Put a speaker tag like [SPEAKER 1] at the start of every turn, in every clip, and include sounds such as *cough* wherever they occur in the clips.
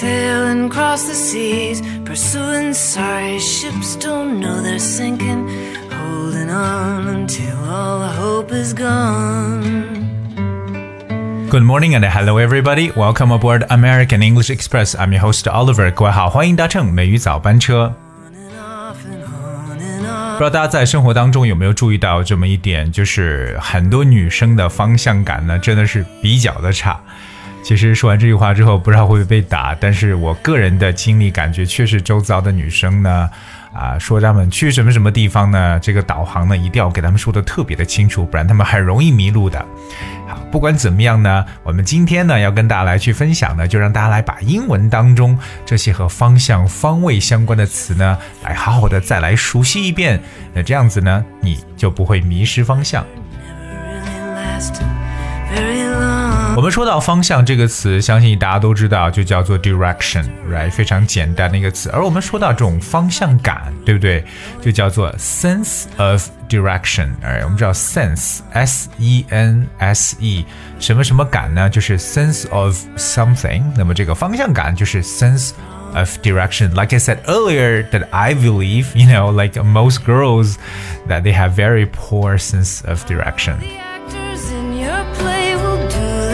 [SPEAKER 1] Sailing across the seas, pursuing sorry ships, don't know they're sinking. Holding on until all hope is gone.
[SPEAKER 2] Good morning and hello everybody. Welcome aboard American English Express. I'm your host Oliver. 各位好，欢迎搭乘美语早班车。不知道大家在生活当中有没有注意到这么一点，就是很多女生的方向感呢，真的是比较的差。 其实说完这句话之后，不知道会不会被打，但是我个人的经历感觉，确实周遭的女生呢，啊，说他们去什么什么地方呢，这个导航呢一定要给他们说的特别的清楚，不然他们很容易迷路的。好，不管怎么样呢，我们今天呢要跟大家来去分享呢，就让大家来把英文当中这些和方向、方位相关的词呢，来好好的再来熟悉一遍。那这样子呢，你就不会迷失方向。我们说到方向这个词，相信大家都知道，就叫做 direction，right？非常简单的一个词。而我们说到这种方向感，对不对？就叫做 sense of direction。哎，我们知道 sense，s e n s e，什么什么感呢？就是 sense of something。那么这个方向感就是 sense of direction. Like I said earlier, that I believe, you know, like most girls, that they have very poor sense of direction.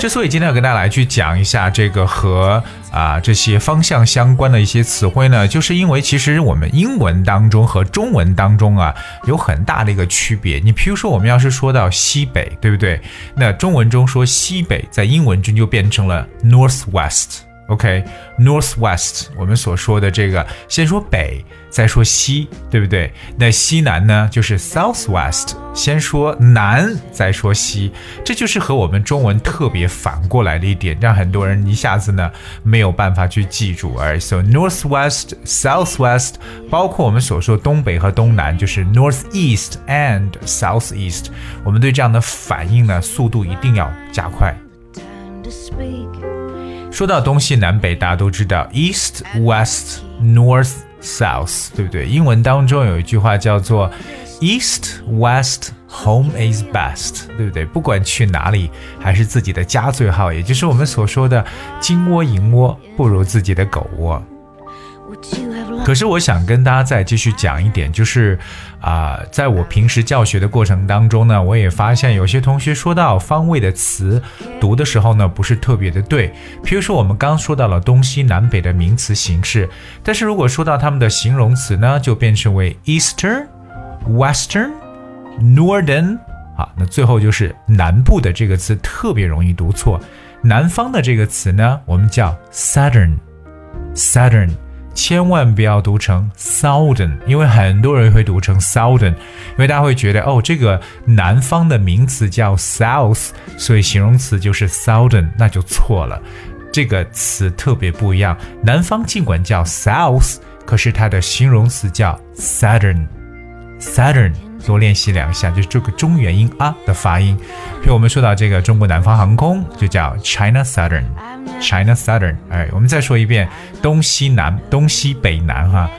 [SPEAKER 2] 之所以今天要跟大家来去讲一下这个和啊这些方向相关的一些词汇呢，就是因为其实我们英文当中和中文当中啊有很大的一个区别。你比如说，我们要是说到西北，对不对？那中文中说西北，在英文中就变成了 northwest。OK，northwest，我们所说的这个，先说北，再说西，对不对？那西南呢，就是 southwest，先说南，再说西，这就是和我们中文特别反过来的一点，让很多人一下子呢没有办法去记住。而 so northwest，southwest，包括我们所说东北和东南，就是 northeast and southeast，我们对这样的反应呢，速度一定要加快。Time to speak. 说到东西南北，大家都知道 east west north south，对不对？英文当中有一句话叫做 east west home is best，对不对？不管去哪里，还是自己的家最好，也就是我们所说的金窝银窝不如自己的狗窝。可是我想跟大家再继续讲一点，就是啊，在我平时教学的过程当中呢，我也发现有些同学说到方位的词读的时候呢，不是特别的对。譬如说，我们刚说到了东西南北的名词形式，但是如果说到他们的形容词呢，就变成为 Eastern、Western、Northern。好，那最后就是南部的这个词特别容易读错。南方的这个词呢，我们叫 Southern，Southern。千万不要读成 southern，因为很多人会读成 southern，因为大家会觉得哦，这个南方的名词叫 south，所以形容词就是 southern，那就错了。这个词特别不一样，南方尽管叫 south，可是它的形容词叫 southern，southern。多练习两下，就这个中元音啊的发音。比如我们说到这个中国南方航空，就叫 China Southern，China Southern。哎，我们再说一遍，东西南、东西北南哈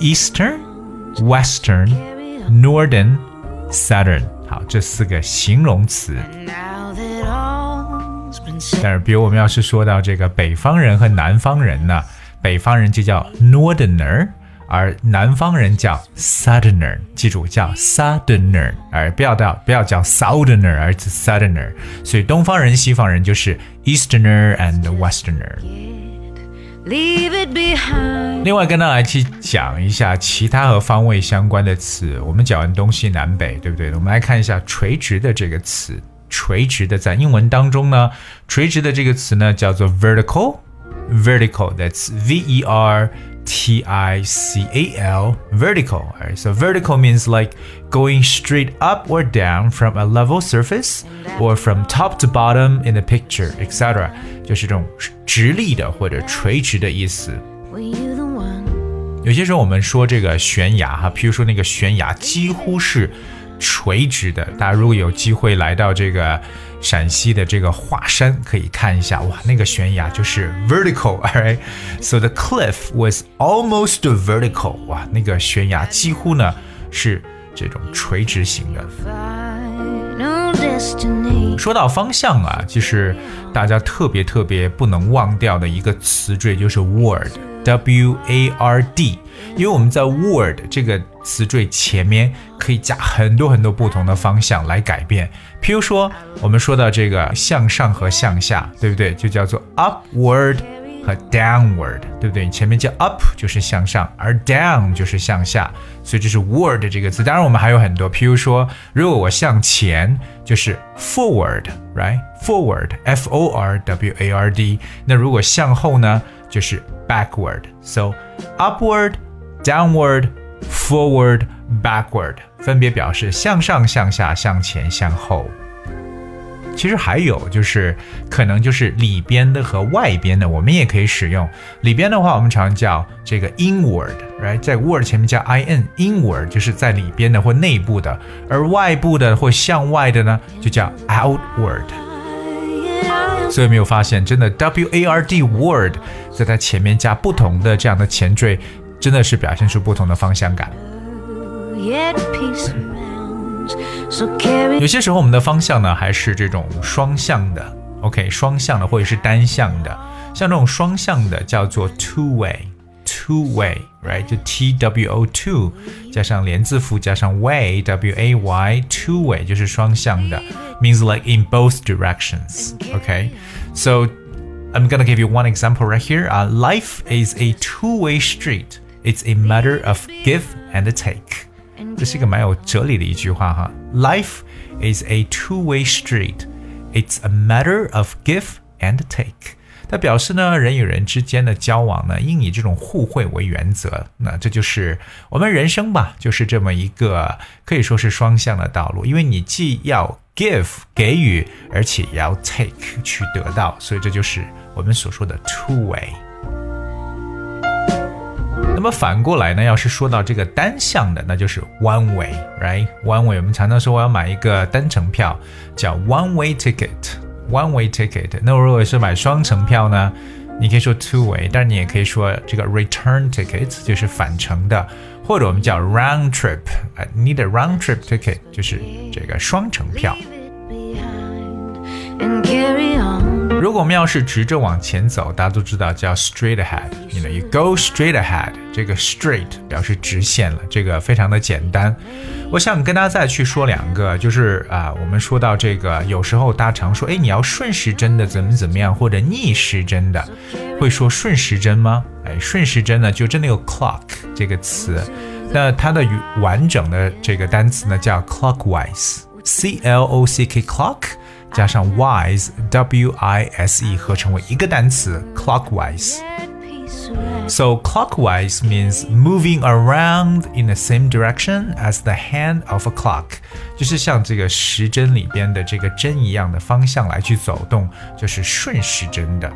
[SPEAKER 2] ，Eastern、Western、Northern、Southern。好，这四个形容词。但是，比如我们要是说到这个北方人和南方人呢，北方人就叫 Northerner。而南方人叫 Southerner，记住叫 Southerner，而不要叫不要叫 Southerner，而是 Southerner。所以东方人、西方人就是 Easterner and Westerner。另外，跟大家去讲一下其他和方位相关的词。我们讲完东西南北，对不对？我们来看一下垂直的这个词。垂直的在英文当中呢，垂直的这个词呢叫做 vertical，vertical，that's V E R。T I C A L, vertical. Right? So vertical means like going straight up or down from a level surface or from top to bottom in a picture, etc. 就是这种直立的或者垂直的意思。有些时候我们说这个悬崖哈，譬如说那个悬崖几乎是 垂直的。大家如果有机会来到这个陕西的这个华山，可以看一下，哇，那个悬崖就是 vertical，right？So *laughs* the cliff was almost vertical，哇，那个悬崖几乎呢是这种垂直型的。说到方向啊，其实大家特别特别不能忘掉的一个词缀就是 ward，因为我们在 word 这个词缀前面可以加很多很多不同的方向来改变。譬如说，我们说到这个向上和向下，对不对？就叫做 upward 和 downward，对不对？前面叫 up 就是向上，而 down 就是向下，所以这是 word 这个词。当然，我们还有很多，譬如说，如果我向前就是 forward，right？forward，f o r w a r d。那如果向后呢，就是 backward。So upward, downward, forward, backward，分别表示向上、向下、向前、向后。其实还有就是，可能就是里边的和外边的，我们也可以使用。里边的话，我们常叫这个 inward，right，在 word 前面加 in，inward 就是在里边的或内部的，而外部的或向外的呢，就叫 outward。所以没有发现，真的 w a r d word 在它前面加不同的这样的前缀，真的是表现出不同的方向感。有些时候我们的方向呢，还是这种双向的，OK，双向的或者是单向的，像这种双向的叫做 two way，two way，right，就 T W O two 加上连字符加上 way W A Y，two way 就是双向的，means like in both directions，OK，so、I'm gonna give you one example right here. Uh, life is a two-way street. It's a matter of give and take. 这是一个蛮有哲理的一句话哈。Life is a two-way street. It's a matter of give and take. 它表示呢，人与人之间的交往呢，应以这种互惠为原则。那这就是我们人生吧，就是这么一个可以说是双向的道路。因为你既要 give 给予，而且也要 take 去得到，所以这就是我们所说的 two way。那么反过来呢，要是说到这个单向的，那就是 one way，right？one way，我们常常说我要买一个单程票，叫 one way ticket One-way ticket。那如果是买双程票呢，你可以说 two way，但你也可以说这个 return ticket，就是返程的，或者我们叫 round trip，啊，need a round trip ticket，就是这个双程票。如果我们要是直着往前走，大家都知道叫 straight ahead。You know, you go straight ahead。这个 straight 表示直线了，这个非常的简单。我想跟大家再去说两个，就是啊，我们说到这个，有时候大家常说，哎，你要顺时针的怎么怎么样，或者逆时针的，会说顺时针吗？哎，顺时针呢，就真的有 clock 这个词，那它的完整的这个单词呢叫 clockwise，c l o c k clock。加上 wise w i s e 合成为一个单词 clockwise。
[SPEAKER 1] Yet peace surrounds.
[SPEAKER 2] So clockwise means moving around in the same direction as the hand of a clock，就是像这个时针里边的这个针一样的方向来去走动，就是顺时针的。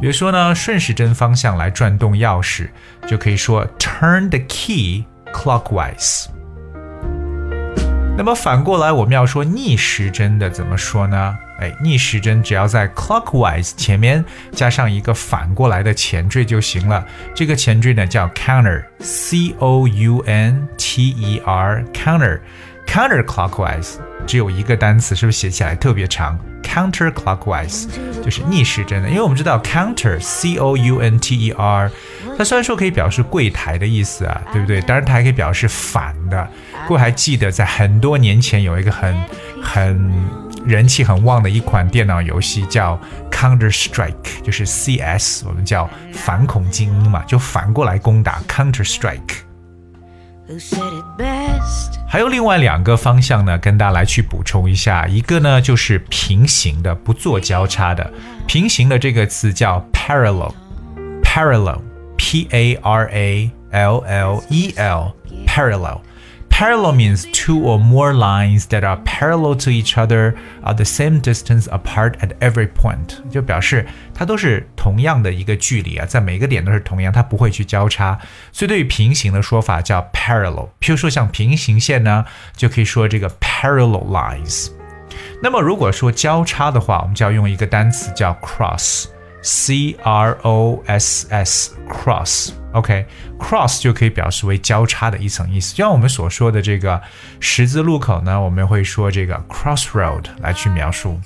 [SPEAKER 2] 比如说呢，顺时针方向来转动钥匙，就可以说 turn the key clockwise。 那么反过来，我们要说逆时针的怎么说呢？哎，逆时针只要在 clockwise 前面加上一个反过来的前缀就行了。这个前缀呢叫 counter，c o u n t e r counter Counterclockwise 只有一个单词，是不是写起来特别长？counter clockwise 就是逆时针的，因为我们知道 counter，c o u n t e r，它虽然说可以表示柜台的意思啊，对不对？当然它还可以表示反的。各位还记得在很多年前有一个很很人气很旺的一款电脑游戏叫 Counter Strike，就是 CS，我们叫反恐精英嘛，就反过来攻打 Counter Strike。还有另外两个方向呢，跟大家来去补充一下。一个呢就是平行的，不做交叉的。平行的这个词叫 parallel，parallel，p a r a l l e l，parallel。Parallel means two or more lines that are parallel to each other are the same distance apart at every point，就表示它都是同样的一个距离啊，在每个点都是同样，它不会去交叉。所以对于平行的说法叫 parallel。譬如说像平行线呢，就可以说这个 parallel lines。那么如果说交叉的话，我们就要用一个单词叫 cross cross，c r o s s cross。
[SPEAKER 1] OK，cross 就可以表示为交叉的一层意思。就像我们所说的这个十字路口呢，我们会说这个 crossroad 来去描述。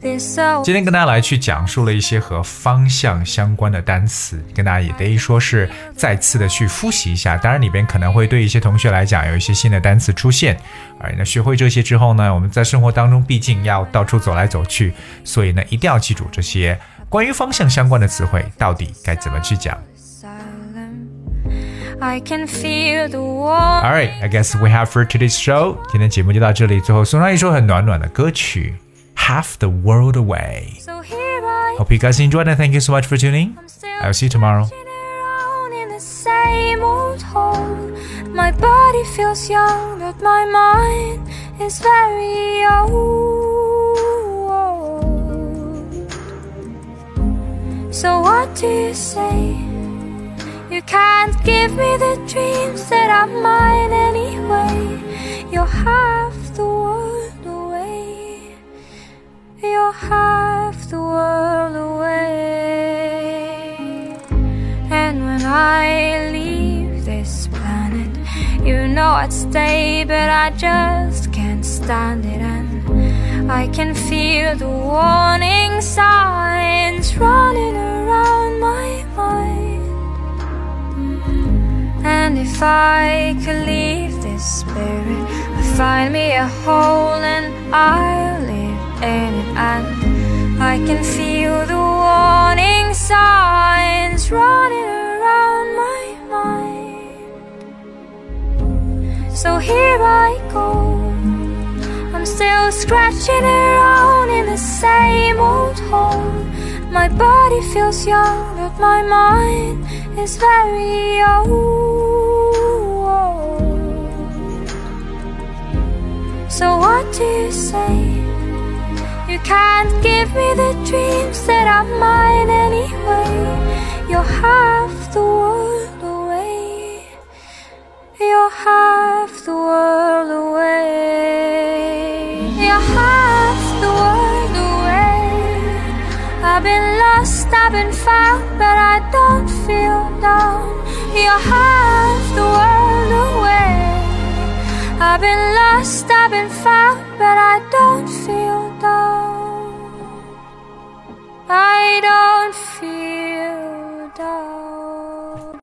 [SPEAKER 1] 今天跟大家来去讲述了一些和方向相关的单词，跟大家也等于说是再次的去复习一下。当然里边可能会对一些同学来讲有一些新的单词出现，而那学会这些之后呢，我们在生活当中毕竟要到处走来走去，所以呢一定要记住这些关于方向相关的词汇到底该怎么去讲。Alright, I guess we have for today's show。今天节目就到这里，最后送上一首很暖暖的歌曲。Half the world away. So Hope you guys enjoyed and thank you so much for tuning. I'll see you tomorrow. My body feels young, but my mind is very old. So, what do you say? You can't give me the dreams that are mine anyway. You're half you're half the world away. And when I leave this planet, you know I'd stay, but I just can't stand it. And I can feel the warning signs running around my mind. And if I could leave this spirit, I'd find me a hole and I'll in it, and I can feel the warning signs running around my mind. So here I go. I'm still scratching around in the same old hole. My body feels young, but my mind is very old. So what do you say? You can't give me the dreams that are mine anyway. You're half the world away. You're half the world away. You're half the world away. I've been lost, I've been found, but I don't feel down. You're half the world away. I've been lost, I've been found, but I don't feel down. I don't feel down.